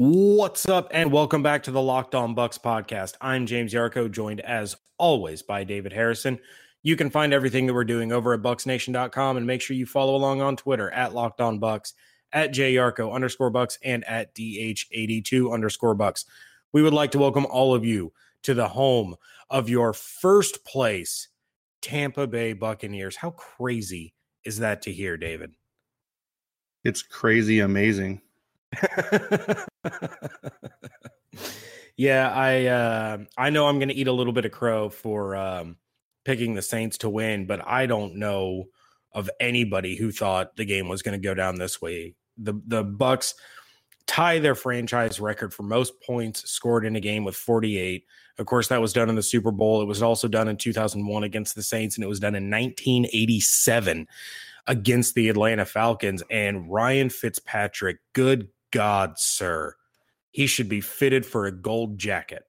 What's up, and welcome back to the Locked On Bucs podcast. I'm James Yarcho, joined as always by David Harrison. You can find everything that we're doing over at bucsnation.com and make sure you follow along on Twitter at Locked On Bucs, at JYarcho underscore Bucs, and at DH82 underscore Bucs. We would like to welcome all of you to the home of your first place Tampa Bay Buccaneers. How crazy is that to hear, David? It's crazy amazing. yeah, I uh, I know I'm going to eat a little bit of crow for um, picking the Saints to win, but I don't know of anybody who thought the game was going to go down this way. The the Bucs tie their franchise record for most points scored in a game with 48. Of course, that was done in the Super Bowl. It was also done in 2001 against the Saints, and it was done in 1987 against the Atlanta Falcons. And Ryan Fitzpatrick, good God, sir, he should be fitted for a gold jacket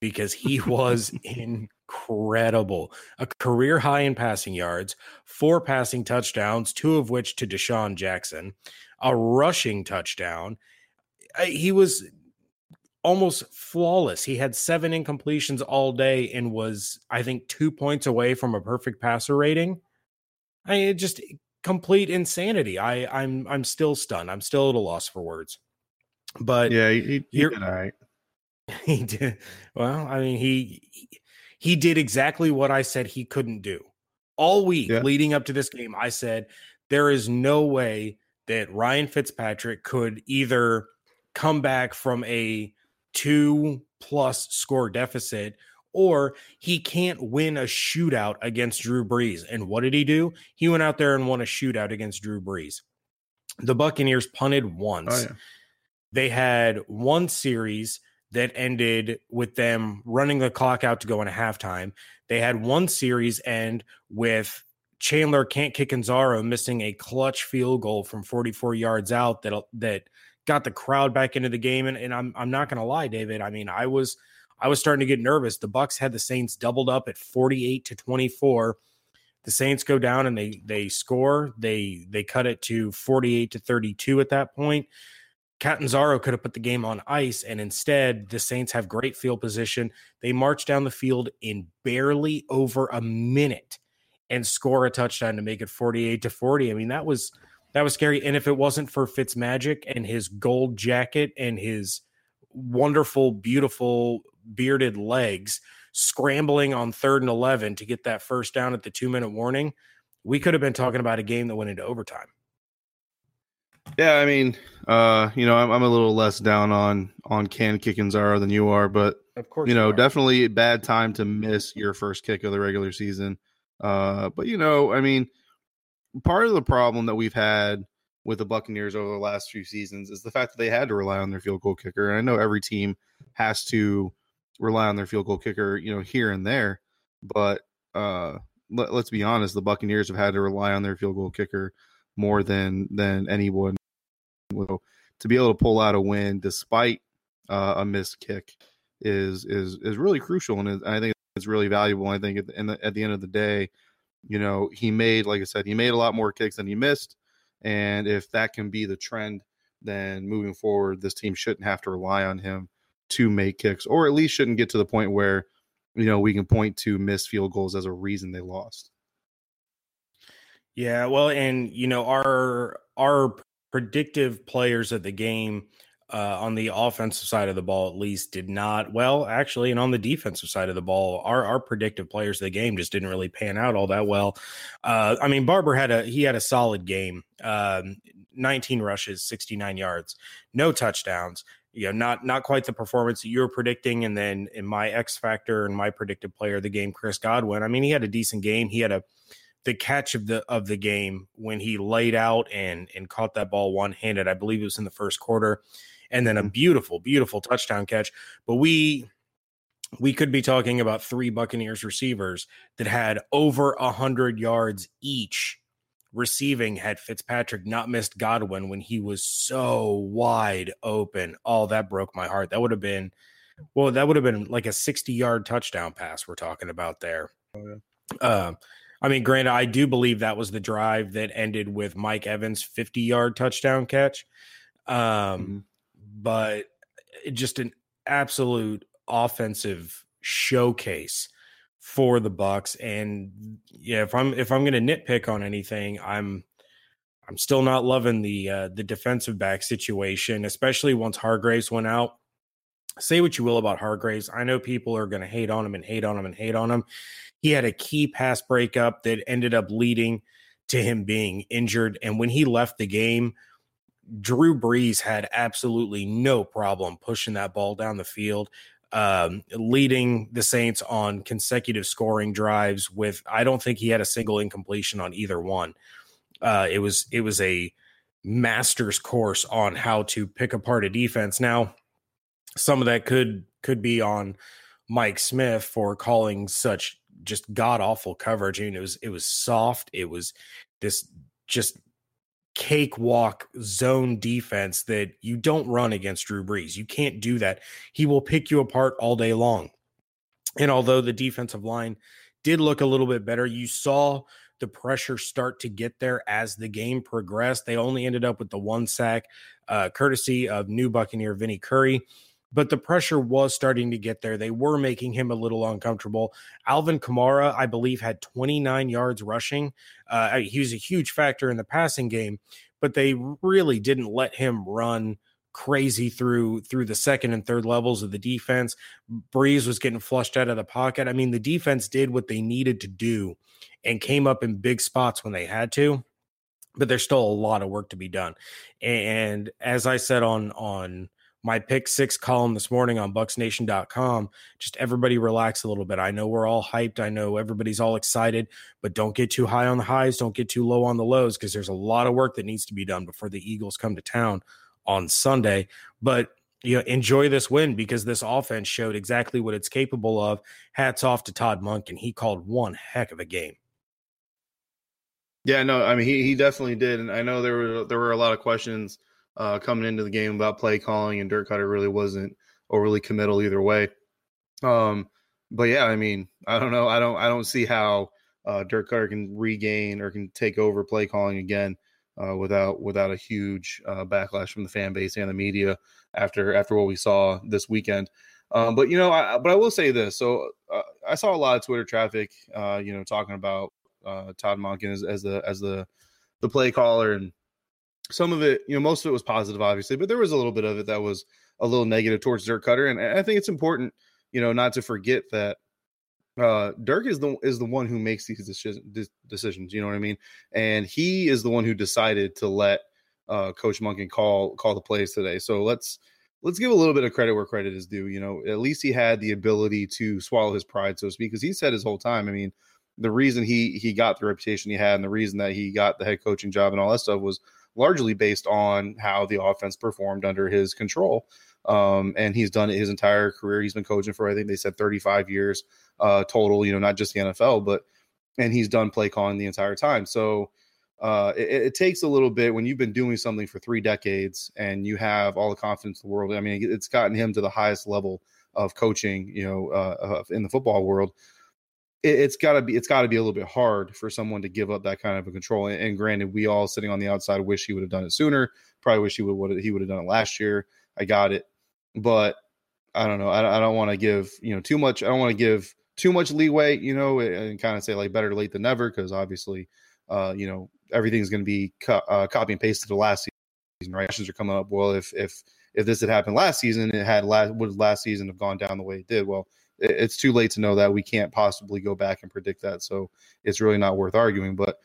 because he was incredible. A career high in passing yards, four passing touchdowns, two of which to DeSean Jackson, a rushing touchdown. He was almost flawless. He had seven incompletions all day and was, I think, two points away from a perfect passer rating. I mean, it just complete insanity. I I'm I'm still stunned. I'm still at a loss for words. But yeah, he, he did all right. He did well. I mean, he he did exactly what I said he couldn't do all week yeah. leading up to this game. I said there is no way that Ryan Fitzpatrick could either come back from a two plus score deficit or he can't win a shootout against Drew Brees. And what did he do? He went out there and won a shootout against Drew Brees. The Buccaneers punted once. Oh, yeah. They had one series that ended with them running the clock out to go in a halftime. They had one series end with Chandler Catanzaro missing a clutch field goal from 44 yards out that that got the crowd back into the game. And, and I'm I'm not gonna lie, David. I mean, I was I was starting to get nervous. The Bucs had the Saints doubled up at 48 to 24. The Saints go down and they they score. They they cut it to 48 to 32 at that point. Catanzaro could have put the game on ice, and instead, the Saints have great field position. They march down the field in barely over a minute and score a touchdown to make it 48 to 40. I mean, that was that was scary. And if it wasn't for Fitzmagic and his gold jacket and his wonderful, beautiful bearded legs scrambling on third and 11 to get that first down at the two minute warning, we could have been talking about a game that went into overtime. Yeah, I mean, uh, you know, I'm, I'm a little less down on on Can Catanzaro than you are, but of course, you know, you definitely a bad time to miss your first kick of the regular season. Uh, but you know, I mean, part of the problem that we've had with the Buccaneers over the last few seasons is the fact that they had to rely on their field goal kicker. And I know every team has to rely on their field goal kicker, you know, here and there. But uh, let, us be honest, the Buccaneers have had to rely on their field goal kicker more than than anyone will to be able to pull out a win despite uh, a missed kick is is is really crucial, and I think it's really valuable. I think at the, the, at the end of the day, you know, he made like I said, he made a lot more kicks than he missed, and if that can be the trend, then moving forward, this team shouldn't have to rely on him to make kicks, or at least shouldn't get to the point where you know we can point to missed field goals as a reason they lost. Yeah, well, and you know our our predictive players of the game uh, on the offensive side of the ball, at least, did not well. Actually, and on the defensive side of the ball, our our predictive players of the game just didn't really pan out all that well. Uh, I mean, Barber had a he had a solid game. Um, 19 rushes, 69 yards, no touchdowns you know not not quite the performance that you were predicting. And then in my x factor and my predicted player of the game chris godwin i mean he had a decent game. He had a the catch of the of the game when he laid out and and caught that ball one handed i believe it was in the first quarter. And then a mm-hmm. beautiful beautiful touchdown catch. But we we could be talking about three buccaneers receivers that had over a hundred yards each receiving had Fitzpatrick not missed Godwin when he was so wide open. Oh, that broke my heart. That would have been, well, that would have been like a 60 yard touchdown pass we're talking about there. Oh, yeah. uh, I mean, granted, I do believe that was the drive that ended with Mike Evans' 50 yard touchdown catch. Um, mm-hmm. but just an absolute offensive showcase for the Bucs. And yeah, if I'm if I'm going to nitpick on anything, I'm I'm still not loving the uh, the defensive back situation, especially once Hargreaves went out. Say what you will about Hargreaves. I know people are going to hate on him and hate on him and hate on him. He had a key pass breakup that ended up leading to him being injured. And when he left the game, Drew Brees had absolutely no problem pushing that ball down the field, um, leading the Saints on consecutive scoring drives. With I don't think he had a single incompletion on either one. Uh, it was it was a master's course on how to pick apart a defense. Now, some of that could could be on Mike Smith for calling such just god awful coverage. I mean, it was it was soft. It was this just cakewalk zone defense that you don't run against Drew Brees. You can't do that. He will pick you apart all day long. And although the defensive line did look a little bit better, you saw the pressure start to get there as the game progressed. They only ended up with the one sack, uh, courtesy of new Buccaneer Vinny Curry but the pressure was starting to get there. They were making him a little uncomfortable. Alvin Kamara, I believe, had 29 yards rushing. Uh, he was a huge factor in the passing game, but they really didn't let him run crazy through through the second and third levels of the defense. Brees was getting flushed out of the pocket. I mean, the defense did what they needed to do and came up in big spots when they had to. But there's still a lot of work to be done. And as I said on on my pick six column this morning on bucsnation.com just everybody relax a little bit. I know we're all hyped. I know everybody's all excited but don't get too high on the highs. Don't get too low on the lows because there's a lot of work that needs to be done before the eagles come to town on sunday. But you know enjoy this win because this offense showed exactly what it's capable of. Hats off to todd Monken, he called one heck of a game. Yeah no i mean he, he definitely did and i know there were there were a lot of questions uh, coming into the game about play calling, and Dirk Koetter really wasn't overly committal either way. Um, but yeah, I mean, I don't know. I don't. I don't see how uh, Dirk Koetter can regain or can take over play calling again uh, without without a huge uh, backlash from the fan base and the media after after what we saw this weekend. Um, but you know, I, but I will say this. So uh, I saw a lot of Twitter traffic, uh, you know, talking about uh, Todd Monken as, as the as the the play caller and some of it, you know, most of it was positive, obviously, but there was a little bit of it that was a little negative towards Dirk Koetter. and I think it's important, you know, not to forget that uh, Dirk is the is the one who makes these decisions. You know what I mean? And he is the one who decided to let uh, Coach Monken call call the plays today. So let's let's give a little bit of credit where credit is due. You know, at least he had the ability to swallow his pride, so to speak, because he said his whole time. I mean, the reason he he got the reputation he had, and the reason that he got the head coaching job and all that stuff was largely based on how the offense performed under his control. Um, and he's done it his entire career. He's been coaching for I think they said 35 years uh, total. You know, not just the NFL, but and he's done play calling the entire time. So uh, it, it, takes a little bit when you've been doing something for three decades and you have all the confidence in the world. I mean, it's gotten him to the highest level of coaching, you know, uh, in the football world it, has got to be it's got to be a little bit hard for someone to give up that kind of a control. And, and granted, we all sitting on the outside wish he would have done it sooner. Probably wish he would he would have done it last year. I got it, but I don't know. I, I don't want to give you know too much. I don't want to give too much leeway, you know, and kind of say like better late than never because obviously, uh, you know, everything's going to be co- uh, copy and pasted to last season. Right? Questions are coming up. Well, if if if this had happened last season, it had last would last season have gone down the way it did? Well, it's too late to know that. We can't possibly go back and predict that. So it's really not worth arguing. But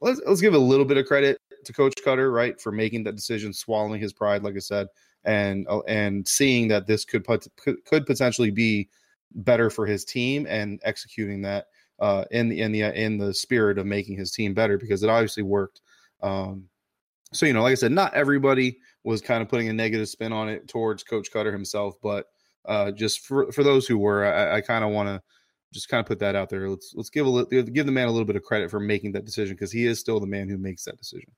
let's let's give a little bit of credit to Coach Koetter, right, for making that decision, swallowing his pride, like I said, and uh, and seeing that this could put, could potentially be better for his team and executing that uh, in the in the in the spirit of making his team better because it obviously worked. Um, so you know, like I said, not everybody was kind of putting a negative spin on it towards Coach Koetter himself, but uh, just for for those who were, I, I kind of want to just kind of put that out there. Let's let's give a little, give the man a little bit of credit for making that decision because he is still the man who makes that decision.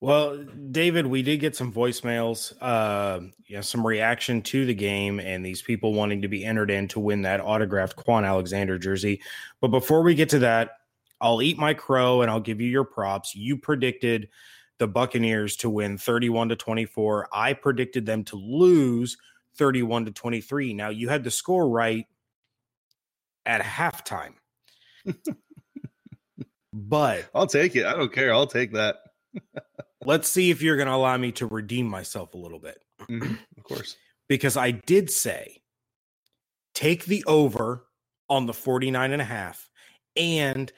Well, David, we did get some voicemails, uh, you know, some reaction to the game, and these people wanting to be entered in to win that autographed Kwon Alexander jersey. But before we get to that, I'll eat my crow and I'll give you your props. You predicted the Buccaneers to win 31 to 24. I predicted them to lose 31 to 23. Now you had the score right at halftime. but I'll take it. I don't care. I'll take that. let's see if you're going to allow me to redeem myself a little bit. Mm-hmm. Of course. because I did say take the over on the 49 and a half and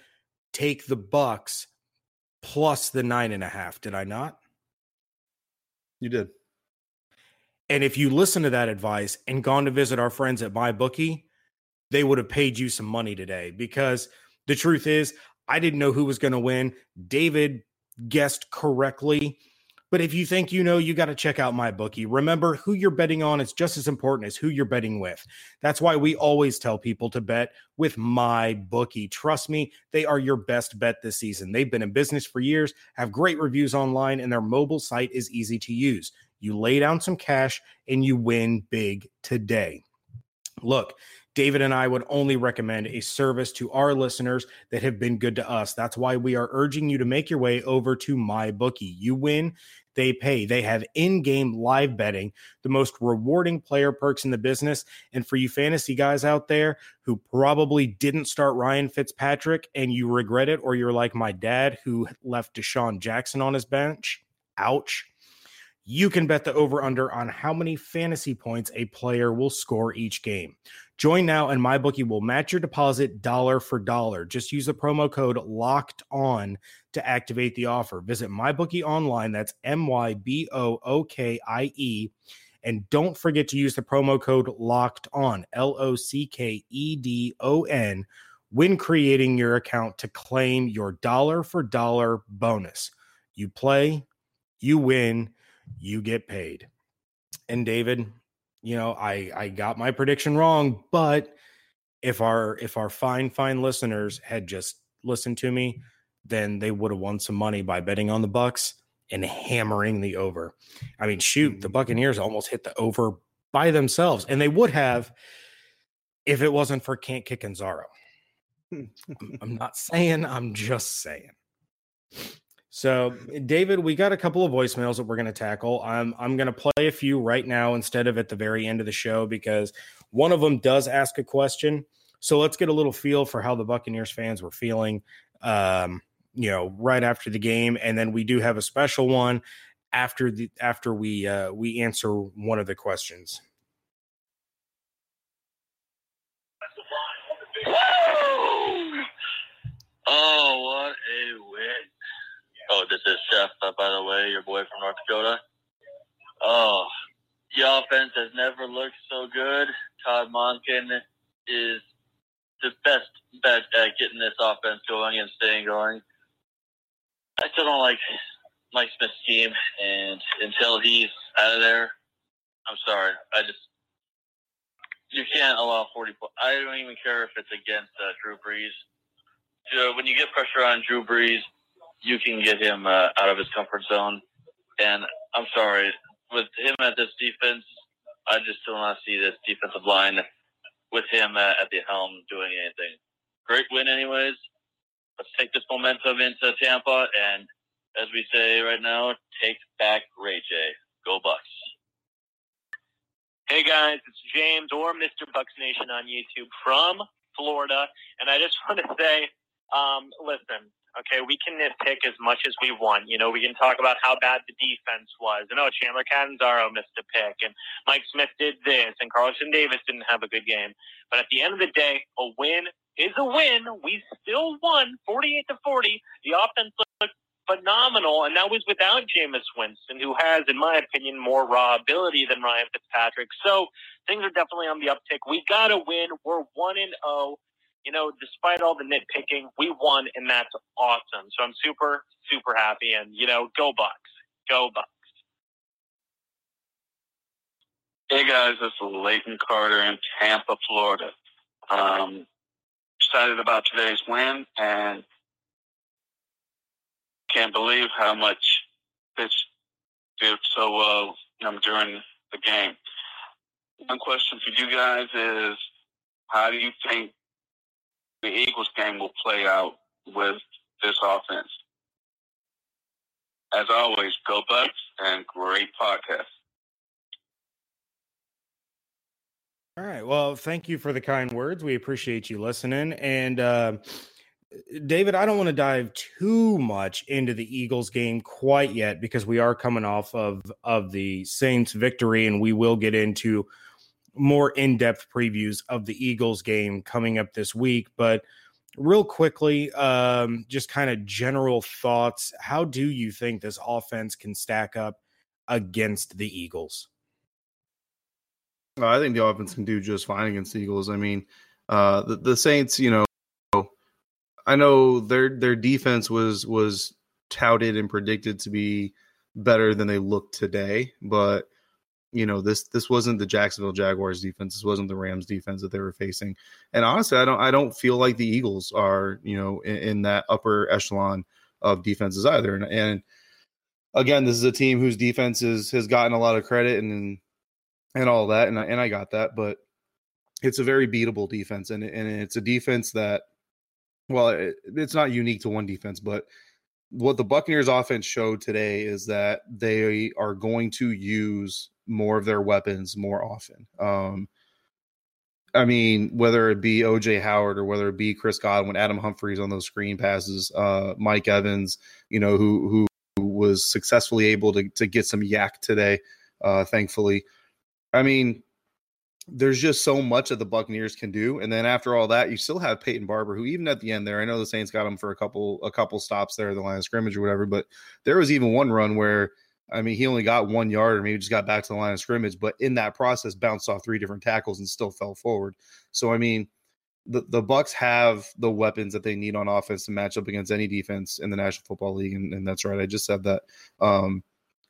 take the bucs plus the nine and a half did i not? You did. And if you listen to that advice and gone to visit our friends at MyBookie they would have paid you some money today because the truth is i didn't know who was going to win. David guessed correctly but if you think you know, you got to check out MyBookie. Remember, who you're betting on is just as important as who you're betting with. That's why we always tell people to bet with MyBookie. Trust me, they are your best bet this season. They've been in business for years, have great reviews online, and their mobile site is easy to use. You lay down some cash and you win big today. Look, David and I would only recommend a service to our listeners that have been good to us. That's why we are urging you to make your way over to MyBookie. You win, they pay. They have in game live betting, the most rewarding player perks in the business. And for you fantasy guys out there who probably didn't start Ryan Fitzpatrick and you regret it, or you're like my dad who left DeSean Jackson on his bench, ouch you can bet the over under on how many fantasy points a player will score each game. Join now and MyBookie will match your deposit dollar for dollar. Just use the promo code locked on to activate the offer. Visit MyBookie online. That's M Y B O O K I E. And don't forget to use the promo code locked on, L O C K E D O N, when creating your account to claim your dollar for dollar bonus. You play, you win you get paid. And David, you know, I I got my prediction wrong, but if our if our fine fine listeners had just listened to me, then they would have won some money by betting on the Bucs and hammering the over. I mean, shoot, the mm-hmm. Buccaneers almost hit the over by themselves, and they would have if it wasn't for Can't Kick and Zaro. I'm not saying, I'm just saying. So, David, we got a couple of voicemails that we're going to tackle. I'm I'm going to play a few right now instead of at the very end of the show because one of them does ask a question. So let's get a little feel for how the Buccaneers fans were feeling, um, you know, right after the game, and then we do have a special one after the after we uh, we answer one of the questions. Oh, what a win! Oh, this is Chef, uh, by the way, your boy from North Dakota. Oh, the offense has never looked so good. Todd Monken is the best bet at getting this offense going and staying going. I still don't like Mike Smith's team, and until he's out of there, I'm sorry. I just you can't allow 40 points. I don't even care if it's against uh, Drew Brees. When you get pressure on Drew Brees, you can get him uh, out of his comfort zone. And I'm sorry, with him at this defense, I just do not see this defensive line with him uh, at the helm doing anything. Great win, anyways. Let's take this momentum into Tampa, and as we say right now, take back Ray J. Go Bucs. Hey guys, it's James or Mr. Bucs Nation on YouTube from Florida, and I just want to say, um, listen, Okay, we can nitpick as much as we want. You know, we can talk about how bad the defense was. And oh, Chandler Catanzaro missed a pick, and Mike Smith did this, and Carlton Davis didn't have a good game. But at the end of the day, a win is a win. We still won 48 to 40. The offense looked phenomenal, and that was without Jameis Winston, who has, in my opinion, more raw ability than Ryan Fitzpatrick. So things are definitely on the uptick. We got to win. We're 1 and 0 you know, despite all the nitpicking, we won, and that's awesome. So I'm super, super happy. And, you know, go Bucs. Go Bucs. Hey, guys, this is Leighton Carter in Tampa, Florida. Um, excited about today's win and can't believe how much this did so well um, during the game. One question for you guys is how do you think the Eagles game will play out with this offense. as always, go Bucs and great podcast. All right. Well, thank you for the kind words. We appreciate you listening. And uh, David, I don't want to dive too much into the Eagles game quite yet because we are coming off of of the Saints victory, and we will get into more in depth previews of the Eagles game coming up this week. But real quickly, um, just kind of general thoughts. How do you think this offense can stack up against the Eagles? I think the offense can do just fine against the Eagles. I mean, uh, the, the Saints, you know, I know their their defense was was touted and predicted to be better than they look today, but you know this this wasn't the Jacksonville Jaguars defense. This wasn't the Rams defense that they were facing. And honestly, I don't I don't feel like the Eagles are you know in, in that upper echelon of defenses either. And, and again, this is a team whose defense is, has gotten a lot of credit and and all that, and I, and I got that, but it's a very beatable defense, and and it's a defense that, well, it, it's not unique to one defense, but what the Buccaneers offense showed today is that they are going to use more of their weapons more often. Um, I mean, whether it be OJ Howard or whether it be Chris Godwin, Adam Humphries on those screen passes, uh, Mike Evans, you know, who who was successfully able to to get some YAC today, uh, thankfully. I mean, there's just so much that the Buccaneers can do, and then after all that, you still have Peyton Barber, who even at the end there, I know the Saints got him for a couple a couple stops there, the line of scrimmage or whatever, but there was even one run where I mean, he only got one yard or maybe just got back to the line of scrimmage, but in that process, bounced off three different tackles and still fell forward. So, I mean, the, the Bucs have the weapons that they need on offense to match up against any defense in the National Football League, and, and that's right. I just said that. Um,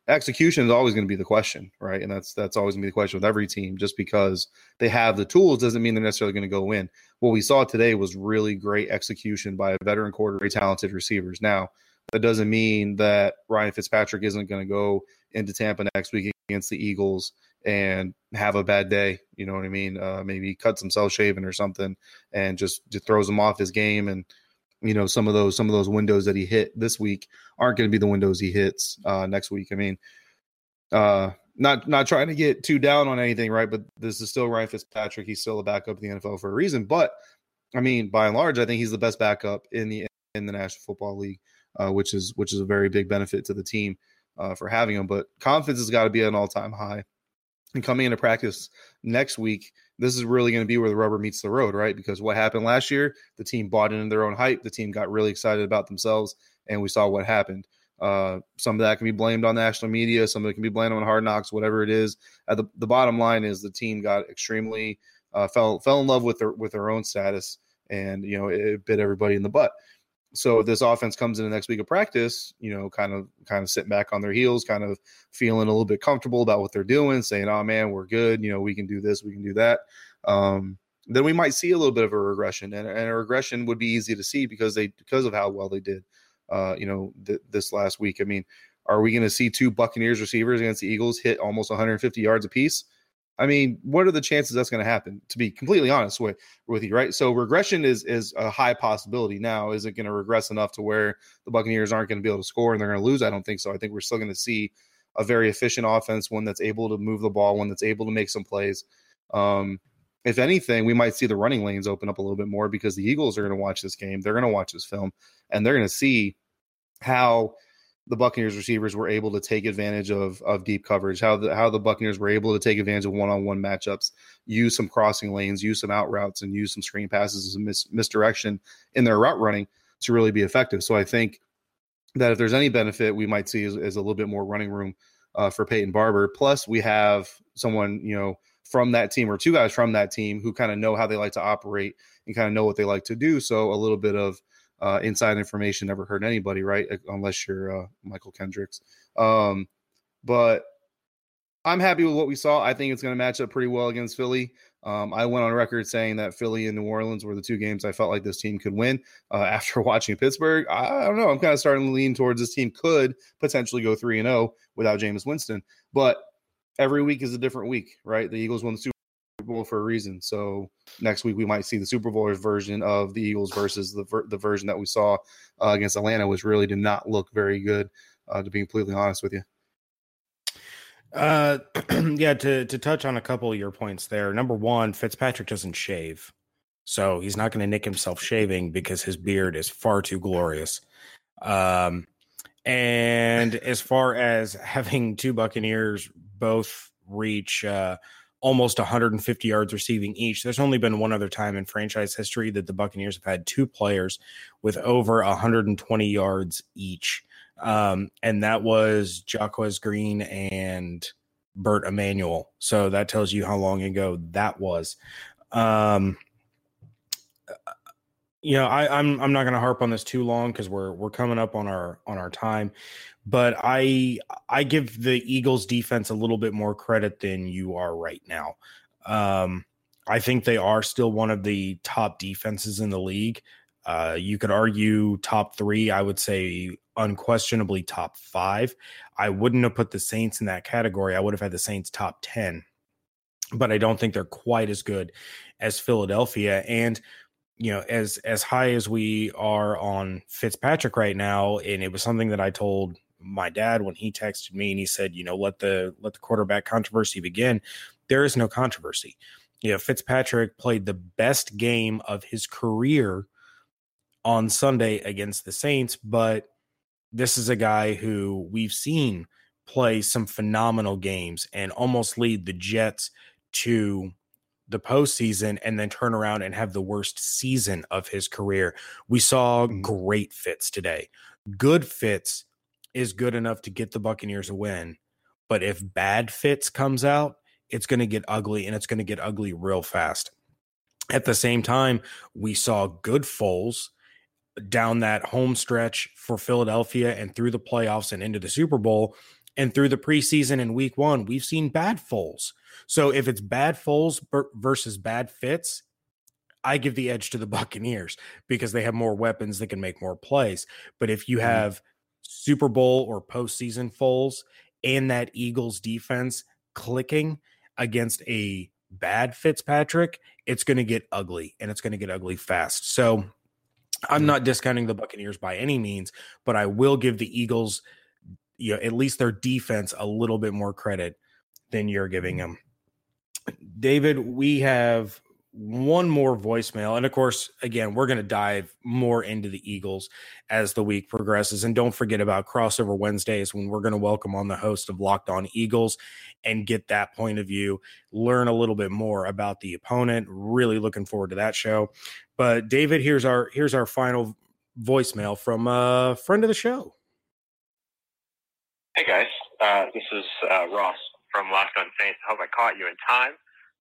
execution is always going to be the question, right? And that's that's always going to be the question with every team. Just because they have the tools doesn't mean they're necessarily going to go win. What we saw today was really great execution by a veteran quarter, very talented receivers. Now, that doesn't mean that Ryan Fitzpatrick isn't going to go into Tampa next week against the Eagles and have a bad day. You know what I mean? Uh, maybe cuts himself shaving or something, and just, just throws him off his game. And you know some of those some of those windows that he hit this week aren't going to be the windows he hits uh, next week. I mean, uh, not not trying to get too down on anything, right? But this is still Ryan Fitzpatrick. He's still a backup in the NFL for a reason. But I mean, by and large, I think he's the best backup in the in the National Football League uh, which is which is a very big benefit to the team uh, for having him. But confidence has got to be at an all time high. And coming into practice next week, this is really going to be where the rubber meets the road, right? Because what happened last year, the team bought into their own hype. The team got really excited about themselves, and we saw what happened. Uh, some of that can be blamed on national media. Some of it can be blamed on Hard Knocks. Whatever it is, uh, the the bottom line is the team got extremely uh, fell fell in love with their with their own status, and you know it, it bit everybody in the butt so if this offense comes in the next week of practice, you know, kind of kind of sitting back on their heels, kind of feeling a little bit comfortable about what they're doing, saying, "Oh man, we're good. You know, we can do this, we can do that." Um, then we might see a little bit of a regression, and, and a regression would be easy to see because they because of how well they did, uh, you know, th- this last week. I mean, are we going to see two Buccaneers receivers against the Eagles hit almost 150 yards apiece? I mean, what are the chances that's going to happen? To be completely honest with with you, right? So regression is is a high possibility. Now, is it going to regress enough to where the Buccaneers aren't going to be able to score and they're going to lose? I don't think so. I think we're still going to see a very efficient offense, one that's able to move the ball, one that's able to make some plays. Um, if anything, we might see the running lanes open up a little bit more because the Eagles are going to watch this game. They're going to watch this film, and they're going to see how the Buccaneers receivers were able to take advantage of of deep coverage, how the how the Buccaneers were able to take advantage of one on one matchups, use some crossing lanes, use some out routes, and use some screen passes and mis- misdirection in their route running to really be effective. So I think that if there's any benefit, we might see is, is a little bit more running room uh, for Peyton Barber. Plus, we have someone you know from that team or two guys from that team who kind of know how they like to operate and kind of know what they like to do. So a little bit of uh, inside information never hurt anybody, right? Unless you're uh, Mychal Kendricks. Um, but I'm happy with what we saw. I think it's going to match up pretty well against Philly. Um, I went on record saying that Philly and New Orleans were the two games I felt like this team could win. Uh, after watching Pittsburgh, I, I, don't know. I'm kind of starting to lean towards this team could potentially go three and zero oh without Jameis Winston. But every week is a different week, right? The Eagles won the Super Bowl for a reason. So next week we might see the Super Bowl version of the Eagles versus the ver- the version that we saw uh, against Atlanta, which really did not look very good. Uh, to be completely honest with you. Uh, yeah. To to touch on a couple of your points there. Number one, Fitzpatrick doesn't shave, so he's not going to nick himself shaving because his beard is far too glorious. Um, and as far as having two Buccaneers both reach uh, almost 150 yards receiving each, there's only been one other time in franchise history that the Buccaneers have had two players with over 120 yards each. Um, and that was Jacquez Green and Bert Emanuel. So that tells you how long ago that was. Um, you know, I, I'm I'm not going to harp on this too long because we're we're coming up on our on our time, but I I give the Eagles defense a little bit more credit than you are right now. Um, I think they are still one of the top defenses in the league. Uh, you could argue top three. I would say unquestionably top five. I wouldn't have put the Saints in that category. I would have had the Saints top 10, but I don't think they're quite as good as Philadelphia. And you know, as as high as we are on Fitzpatrick right now, and it was something that I told my dad when he texted me and he said, you know, let the let the quarterback controversy begin. There is no controversy. You know, Fitzpatrick played the best game of his career on Sunday against the Saints, but this is a guy who we've seen play some phenomenal games and almost lead the Jets to the postseason and then turn around and have the worst season of his career. We saw mm-hmm. great fits today. Good fits is good enough to get the Buccaneers a win. But if bad fits comes out, it's going to get ugly and it's going to get ugly real fast. At the same time, we saw good Foles down that home stretch for Philadelphia and through the playoffs and into the Super Bowl and through the preseason in week one, we've seen bad Foles. So if it's bad Foles versus bad fits, I give the edge to the Buccaneers because they have more weapons that can make more plays. But if you mm-hmm. have Super Bowl or postseason Foles and that Eagles defense clicking against a bad Fitzpatrick, it's going to get ugly and it's going to get ugly fast. So I'm not discounting the Buccaneers by any means, but I will give the Eagles you know at least their defense a little bit more credit than you're giving mm-hmm. them. David, we have one more voicemail. And of course, again, we're going to dive more into the Eagles as the week progresses. And don't forget about crossover Wednesdays when we're going to welcome on the host of Locked On Eagles and get that point of view, learn a little bit more about the opponent. Really looking forward to that show. But David, here's our here's our final voicemail from a friend of the show. Hey guys, uh, this is uh, Ross from Locked On Saints. I hope I caught you in time.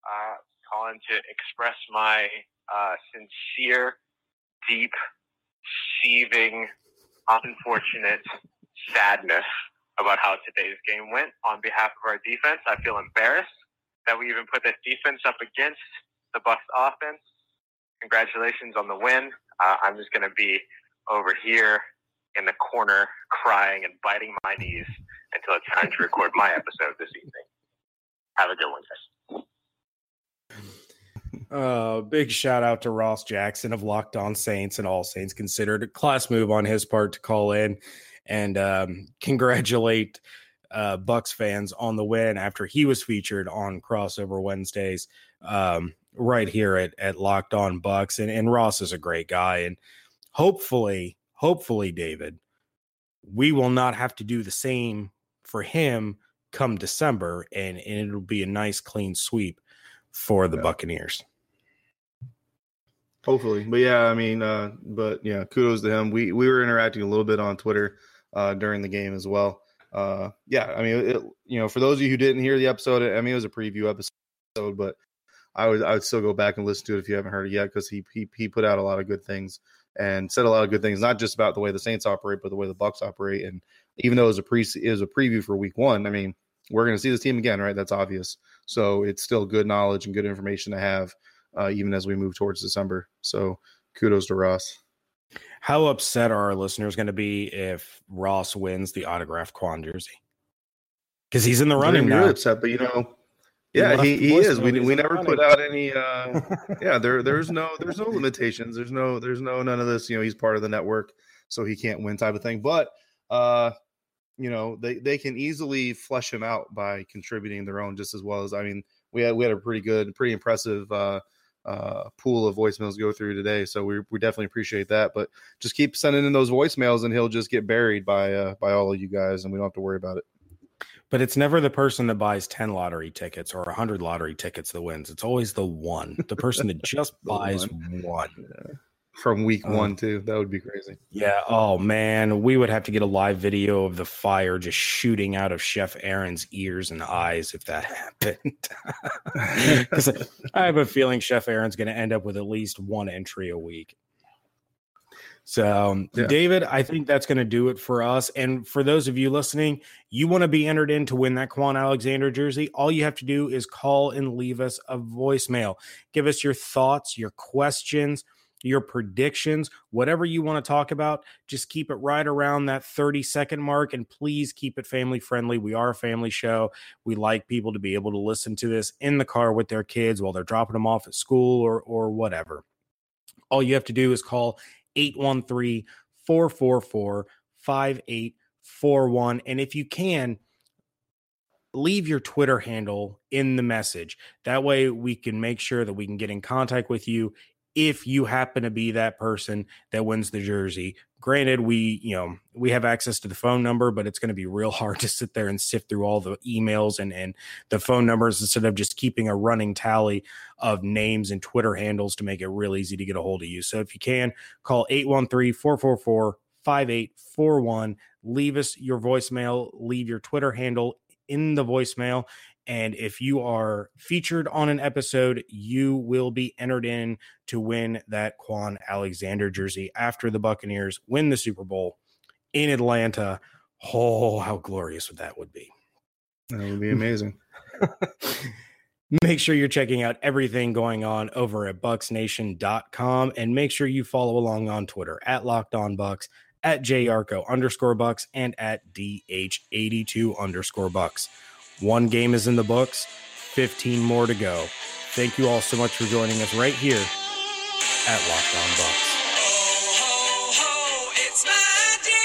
Uh, calling to express my uh, sincere, deep, seething, unfortunate sadness about how today's game went. On behalf of our defense, I feel embarrassed that we even put that defense up against the Bucs offense. Congratulations on the win. Uh, I'm just going to be over here in the corner crying and biting my knees until it's time to record my episode this evening. Have a good one, guys. Uh, big shout out to Ross Jackson of Locked On Saints and All Saints considered a class move on his part to call in and um, congratulate uh, Bucs fans on the win after he was featured on Crossover Wednesdays um, right here at, at Locked On Bucs. And, and Ross is a great guy. And hopefully, hopefully, David, we will not have to do the same for him come December, and, and it'll be a nice clean sweep for the yeah. Buccaneers. Hopefully, but yeah, I mean, uh, but yeah, kudos to him. We we were interacting a little bit on Twitter uh, during the game as well. Uh, yeah, I mean, it, you know, for those of you who didn't hear the episode, I mean, it was a preview episode, but I would I would still go back and listen to it if you haven't heard it yet because he he he put out a lot of good things and said a lot of good things, not just about the way the Saints operate, but the way the Bucs operate. And even though it was a pre it was a preview for Week One, I mean, we're going to see this team again, right? That's obvious. So it's still good knowledge and good information to have, uh, even as we move towards December. So kudos to Ross. How upset are our listeners going to be if Ross wins the autograph Kwon jersey? Because he's in the running now. Upset, but you know, yeah, he, he is. We, we never put out any. Uh, yeah, there there's no there's no limitations. There's no there's no none of this. You know, he's part of the network, so he can't win type of thing. But uh, you know, they they can easily flesh him out by contributing their own just as well as I mean, we had we had a pretty good, pretty impressive uh, uh, pool of voicemails go through today. So we we definitely appreciate that. But just keep sending in those voicemails, and he'll just get buried by uh, by all of you guys, and we don't have to worry about it. But it's never the person that buys 10 lottery tickets or 100 lottery tickets that wins. It's always the one, the person that just buys one. one. Yeah. From week uh, one, too. That would be crazy. Yeah. Oh, man. We would have to get a live video of the fire just shooting out of Chef Aaron's ears and eyes if that happened. Because I have a feeling Chef Aaron's going to end up with at least one entry a week. So, um, yeah. David, I think that's going to do it for us. And for those of you listening, you want to be entered in to win that Kwon Alexander jersey. All you have to do is call and leave us a voicemail. Give us your thoughts, your questions, your predictions, whatever you want to talk about. Just keep it right around that 30 second mark and please keep it family friendly. We are a family show. We like people to be able to listen to this in the car with their kids while they're dropping them off at school or, or whatever. All you have to do is call 813 444 5841. And if you can, leave your Twitter handle in the message. That way we can make sure that we can get in contact with you if you happen to be that person that wins the jersey. Granted, we, you know, we have access to the phone number, but it's going to be real hard to sit there and sift through all the emails and, and the phone numbers instead of just keeping a running tally of names and Twitter handles to make it real easy to get a hold of you. So if you can, call 813 444 5841. Leave us your voicemail, leave your Twitter handle in the voicemail, and if you are featured on an episode, you will be entered in to win that Kwon Alexander jersey after the Buccaneers win the Super Bowl in Atlanta. Oh, how glorious would that would be. That would be amazing. make sure you're checking out everything going on over at bucsnation.com and make sure you follow along on Twitter at Locked On Bucs, at JYarcho underscore Bucs, and at DH82 underscore Bucs. One game is in the books, 15 more to go. Thank you all so much for joining us right here at Locked On Bucs. music playing in